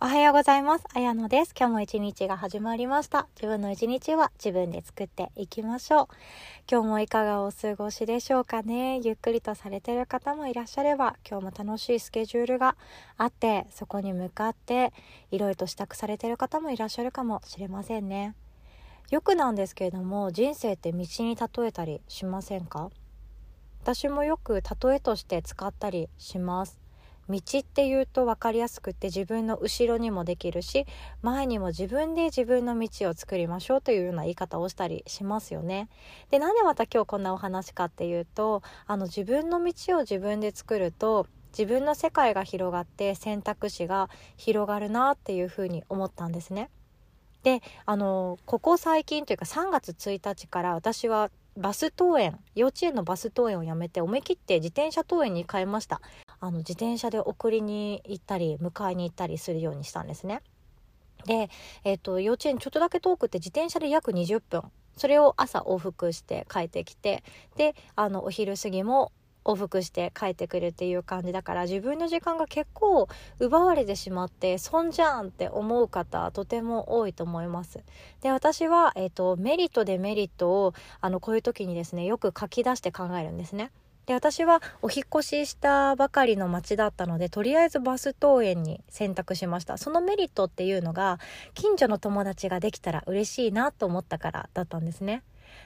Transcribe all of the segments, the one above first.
おはようございます。あやのです。今日も一日が始まりました。自分の一日は自分で作っていきましょう。今日もいかがお過ごしでしょうかね。ゆっくりとされてる方もいらっしゃれば、今日も楽しいスケジュールがあって、そこに向かっていろいろと支度されてる方もいらっしゃるかもしれませんね。よくなんですけれども、人生って道に例えたりしませんか？私もよく例えとして使ったりします。道っていうと分かりやすくって自分の後ろにもできるし前にも自分で自分の道を作りましょうというような言い方をしたりしますよね。でなんでまた今日こんなお話かっていうとあの自分の道を自分で作ると自分の世界が広がって選択肢が広がるなっていうふうに思ったんですね。であのここ最近というか3月1日から私はバス登園幼稚園のバス登園をやめて思い切って自転車登園に変えました。あの自転車で送りに行ったり迎えに行ったりするようにしたんですね。で、えーと、幼稚園ちょっとだけ遠くて自転車で約20分。それを朝往復して帰ってきてであのお昼過ぎも往復して帰ってくるっていう感じだから自分の時間が結構奪われてしまって損じゃんって思う方とても多いと思います。で私は、えーと、メリットデメリットをあのこういう時にですねよく書き出して考えるんですね。で私はお引越ししたばかりの町だったのでとりあえずバス登園に選択しましたそのメリットっていうのが近所の友達ができたら嬉しいなと思ったからだったんですね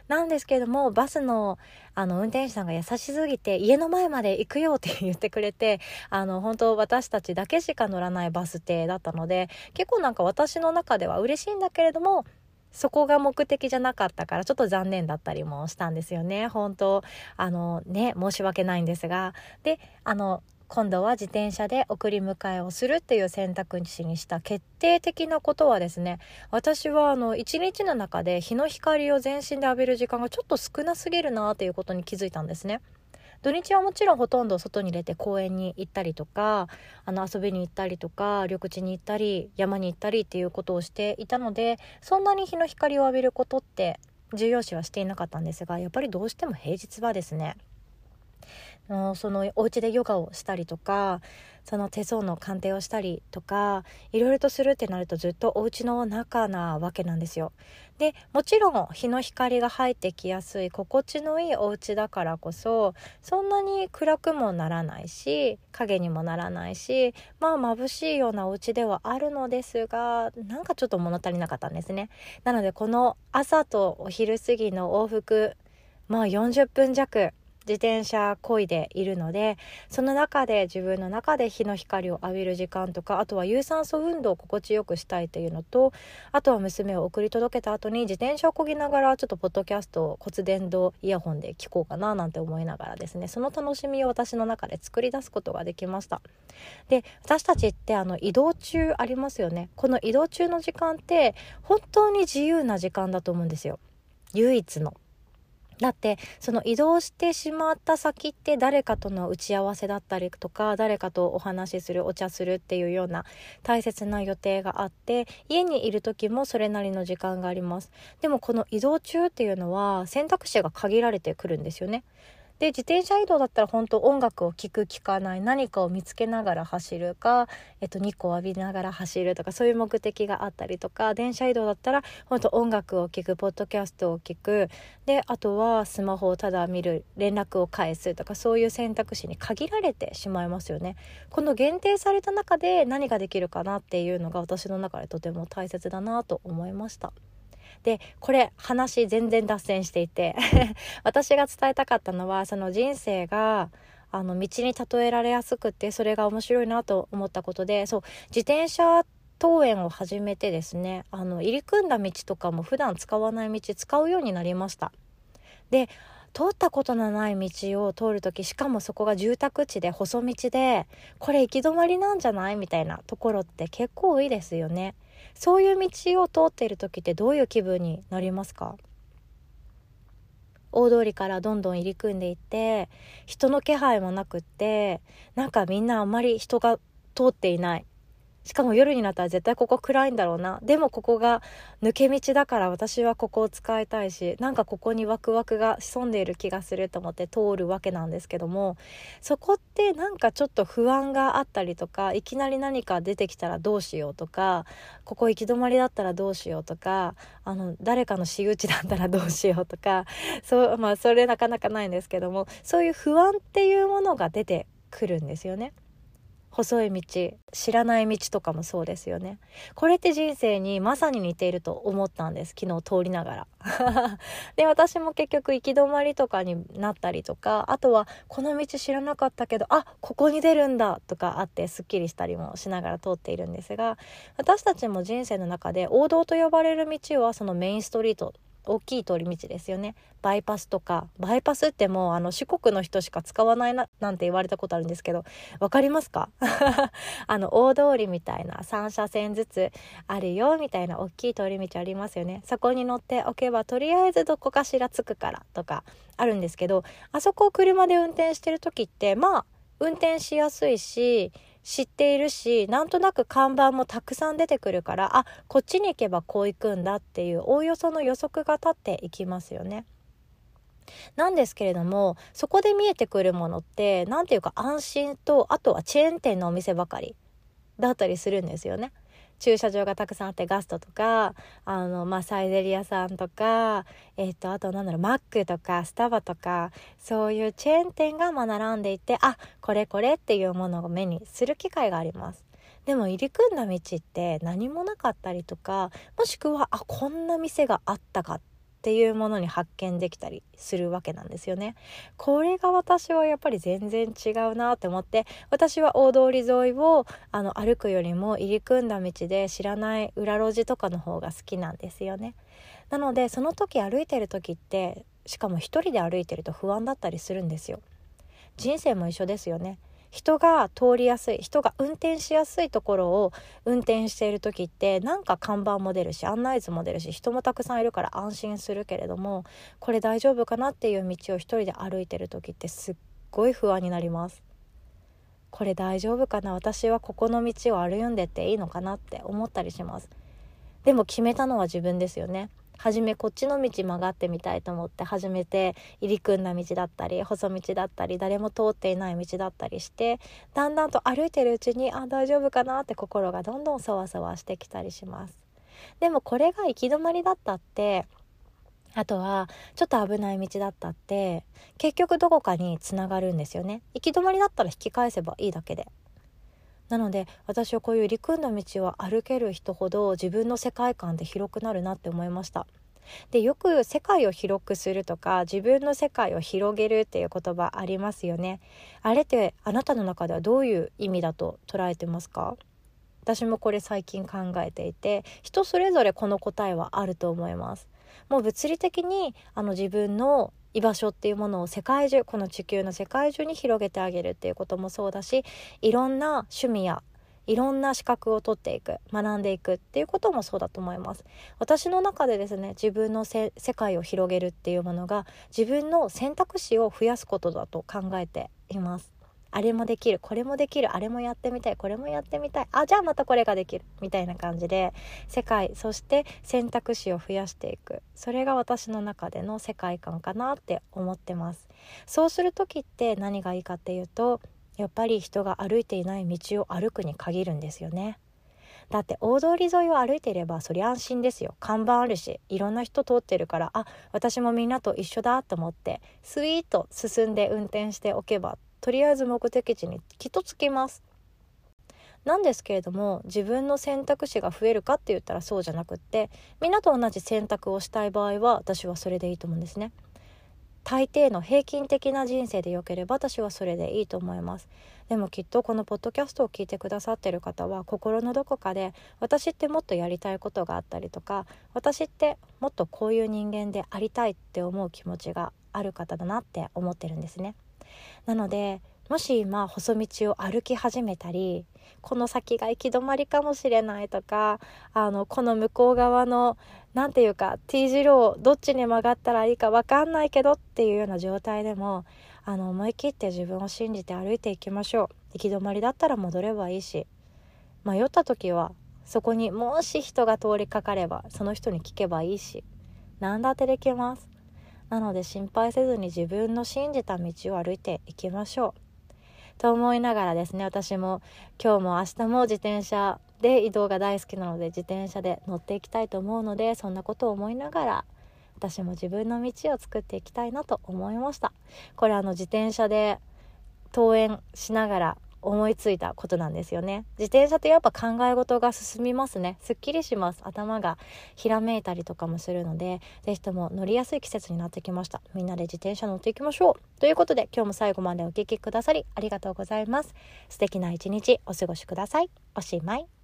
なんですけれどもバスのあの運転手さんが優しすぎて家の前まで行くよって言ってくれてあの本当私たちだけしか乗らないバス停だったので結構なんか私の中では嬉しいんだけれどもそこが目的じゃなかったからちょっと残念だったりもしたんですよね本当。あのね申し訳ないんですが。であの今度は自転車で送り迎えをするっていう選択肢にした決定的なことはですね私はあの一日の中で日の光を全身で浴びる時間がちょっと少なすぎるなっていうことに気づいたんですね。土日はもちろんほとんど外に出て公園に行ったりとかあの遊びに行ったりとか緑地に行ったり山に行ったりっていうことをしていたのでそんなに日の光を浴びることって重要視はしていなかったんですがやっぱりどうしても平日はですねのそのお家でヨガをしたりとかその手相の鑑定をしたりとかいろいろとするってなるとずっとお家の中なわけなんですよ。でもちろん日の光が入ってきやすい心地のいいお家だからこそそんなに暗くもならないし影にもならないしまあ眩しいようなお家ではあるのですがなんかちょっと物足りなかったんですね。なのでこの朝とお昼過ぎの往復まあ40分弱自転車こいでいるのでその中で自分の中で日の光を浴びる時間とかあとは有酸素運動を心地よくしたいというのとあとは娘を送り届けた後に自転車をこぎながらちょっとポッドキャストを骨伝導イヤホンで聞こうかななんて思いながらですねその楽しみを私の中で作り出すことができました。で私たちってあの移動中ありますよね。この移動中の時間って本当に自由な時間だと思うんですよ。唯一の。だってその移動してしまった先って誰かとの打ち合わせだったりとか誰かとお話しするお茶するっていうような大切な予定があって家にいる時もそれなりの時間があります。でもこの移動中っていうのは選択肢が限られてくるんですよね。で自転車移動だったら本当音楽を聴く聴かない何かを見つけながら走るか、えっと、日光を浴びながら走るとかそういう目的があったりとか電車移動だったら本当音楽を聴くポッドキャストを聞くであとはスマホをただ見る連絡を返すとかそういう選択肢に限られてしまいますよね。この限定された中で何ができるかなっていうのが私の中でとても大切だなと思いました。でこれ話全然脱線していて 私が伝えたかったのはその人生があの道に例えられやすくてそれが面白いなと思ったことでそう自転車登園を始めてですねあの入り組んだ道とかも普段使わない道使うようになりました。で通ったことのない道を通る時しかもそこが住宅地で細道でこれ行き止まりなんじゃない？みたいなところって結構多いですよね。そういう道を通っている時ってどういう気分になりますか？大通りからどんどん入り組んでいって人の気配もなくってなんかみんなあんまり人が通っていない。しかも夜になったら絶対ここ暗いんだろうなでもここが抜け道だから私はここを使いたいしなんかここにワクワクが潜んでいる気がすると思って通るわけなんですけどもそこってなんかちょっと不安があったりとかいきなり何か出てきたらどうしようとかここ行き止まりだったらどうしようとかあの誰かの私有地だったらどうしようとかそうまあそれなかなかないんですけどもそういう不安っていうものが出てくるんですよね。細い道知らない道とかもそうですよね。これって人生にまさに似ていると思ったんです。昨日通りながら。で私も結局行き止まりとかになったりとかあとはこの道知らなかったけどあここに出るんだとかあってすっきりしたりもしながら通っているんですが私たちも人生の中で王道と呼ばれる道はそのメインストリート大きい通り道ですよね。バイパスとか。バイパスってもうあの四国の人しか使わないななんて言われたことあるんですけど分かりますか？あの大通りみたいな3車線ずつあるよみたいな大きい通り道ありますよね。そこに乗っておけばとりあえずどこかしら着くからとかあるんですけどあそこを車で運転してる時ってまあ運転しやすいし知っているしなんとなく看板もたくさん出てくるからあこっちに行けばこう行くんだっていうおおよその予測が立っていきますよね。なんですけれどもそこで見えてくるものって何ていうか安心とあとはチェーン店のお店ばかりだったりするんですよね。駐車場がたくさんあってガストとかあの、まあ、サイゼリヤさんとか、えっ、とあとなんだろうマックとかスタバとかそういうチェーン店がま並んでいてあこれこれっていうものを目にする機会があります。でも入り組んだ道って何もなかったりとかもしくはあこんな店があったかっっていうものに発見できたりするわけなんですよね。これが私はやっぱり全然違うなって思って私は大通り沿いをあの歩くよりも入り組んだ道で知らない裏路地とかの方が好きなんですよね。なのでその時歩いてる時ってしかも一人で歩いてると不安だったりするんですよ。人生も一緒ですよね。人が通りやすい人が運転しやすいところを運転している時ってなんか看板も出るし案内図も出るし人もたくさんいるから安心するけれどもこれ大丈夫かなっていう道を一人で歩いてる時ってすっごい不安になります。これ大丈夫かな？私はここの道を歩んでっていいのかなって思ったりします。でも決めたのは自分ですよね。初めこっちの道曲がってみたいと思って初めて入り組んだ道だったり細道だったり誰も通っていない道だったりしてだんだんと歩いてるうちにあ大丈夫かなって心がどんどんそわそわしてきたりします。でもこれが行き止まりだったってあとはちょっと危ない道だったって結局どこかにつながるんですよね行き止まりだったら引き返せばいいだけでなので私はこういう陸んだ道を歩ける人ほど自分の世界観で広くなるなって思いました。でよく世界を広くするとか自分の世界を広げるっていう言葉ありますよね。あれってあなたの中ではどういう意味だと捉えてますか？私もこれ最近考えていて人それぞれこの答えはあると思います。もう物理的にあの自分の居場所っていうものを世界中この地球の世界中に広げてあげるっていうこともそうだしいろんな趣味やいろんな資格を取っていく学んでいくっていうこともそうだと思います。私の中でですね自分の世界を広げるっていうものが自分の選択肢を増やすことだと考えています。あれもできるこれもできるあれもやってみたいこれもやってみたいあじゃあまたこれができるみたいな感じで世界そして選択肢を増やしていく。それが私の中での世界観かなって思ってます。そうする時って何がいいかっていうとやっぱり人が歩いていない道を歩くに限るんですよね。だって大通り沿いを歩いていればそりゃ安心ですよ。看板あるしいろんな人通ってるからあ私もみんなと一緒だと思ってスイート進んで運転しておけばとりあえず目的地にきっと着きます。なんですけれども自分の選択肢が増えるかって言ったらそうじゃなくってみんなと同じ選択をしたい場合は私はそれでいいと思うんですね。大抵の平均的な人生でよければ私はそれでいいと思います。でもきっとこのポッドキャストを聞いてくださってる方は心のどこかで私ってもっとやりたいことがあったりとか私ってもっとこういう人間でありたいって思う気持ちがある方だなって思ってるんですね。なのでもし今細道を歩き始めたりこの先が行き止まりかもしれないとかあのこの向こう側の何て言うか T 字路をどっちに曲がったらいいか分かんないけどっていうような状態でもあの思い切って自分を信じて歩いていきましょう。行き止まりだったら戻ればいいし。迷った時はそこにもし人が通りかかればその人に聞けばいいし。何だってできます。なので心配せずに自分の信じた道を歩いていきましょう。と思いながらですね私も今日も明日も自転車で移動が大好きなので自転車で乗っていきたいと思うのでそんなことを思いながら私も自分の道を作っていきたいなと思いました。これあの自転車で登園しながら思いついたことなんですよね。自転車ってやっぱ考え事が進みますね。すっきりします。頭がひらめいたりとかもするので是非とも乗りやすい季節になってきました。みんなで自転車乗っていきましょう。ということで今日も最後までお聴きくださりありがとうございます。素敵な一日お過ごしください。おしまい。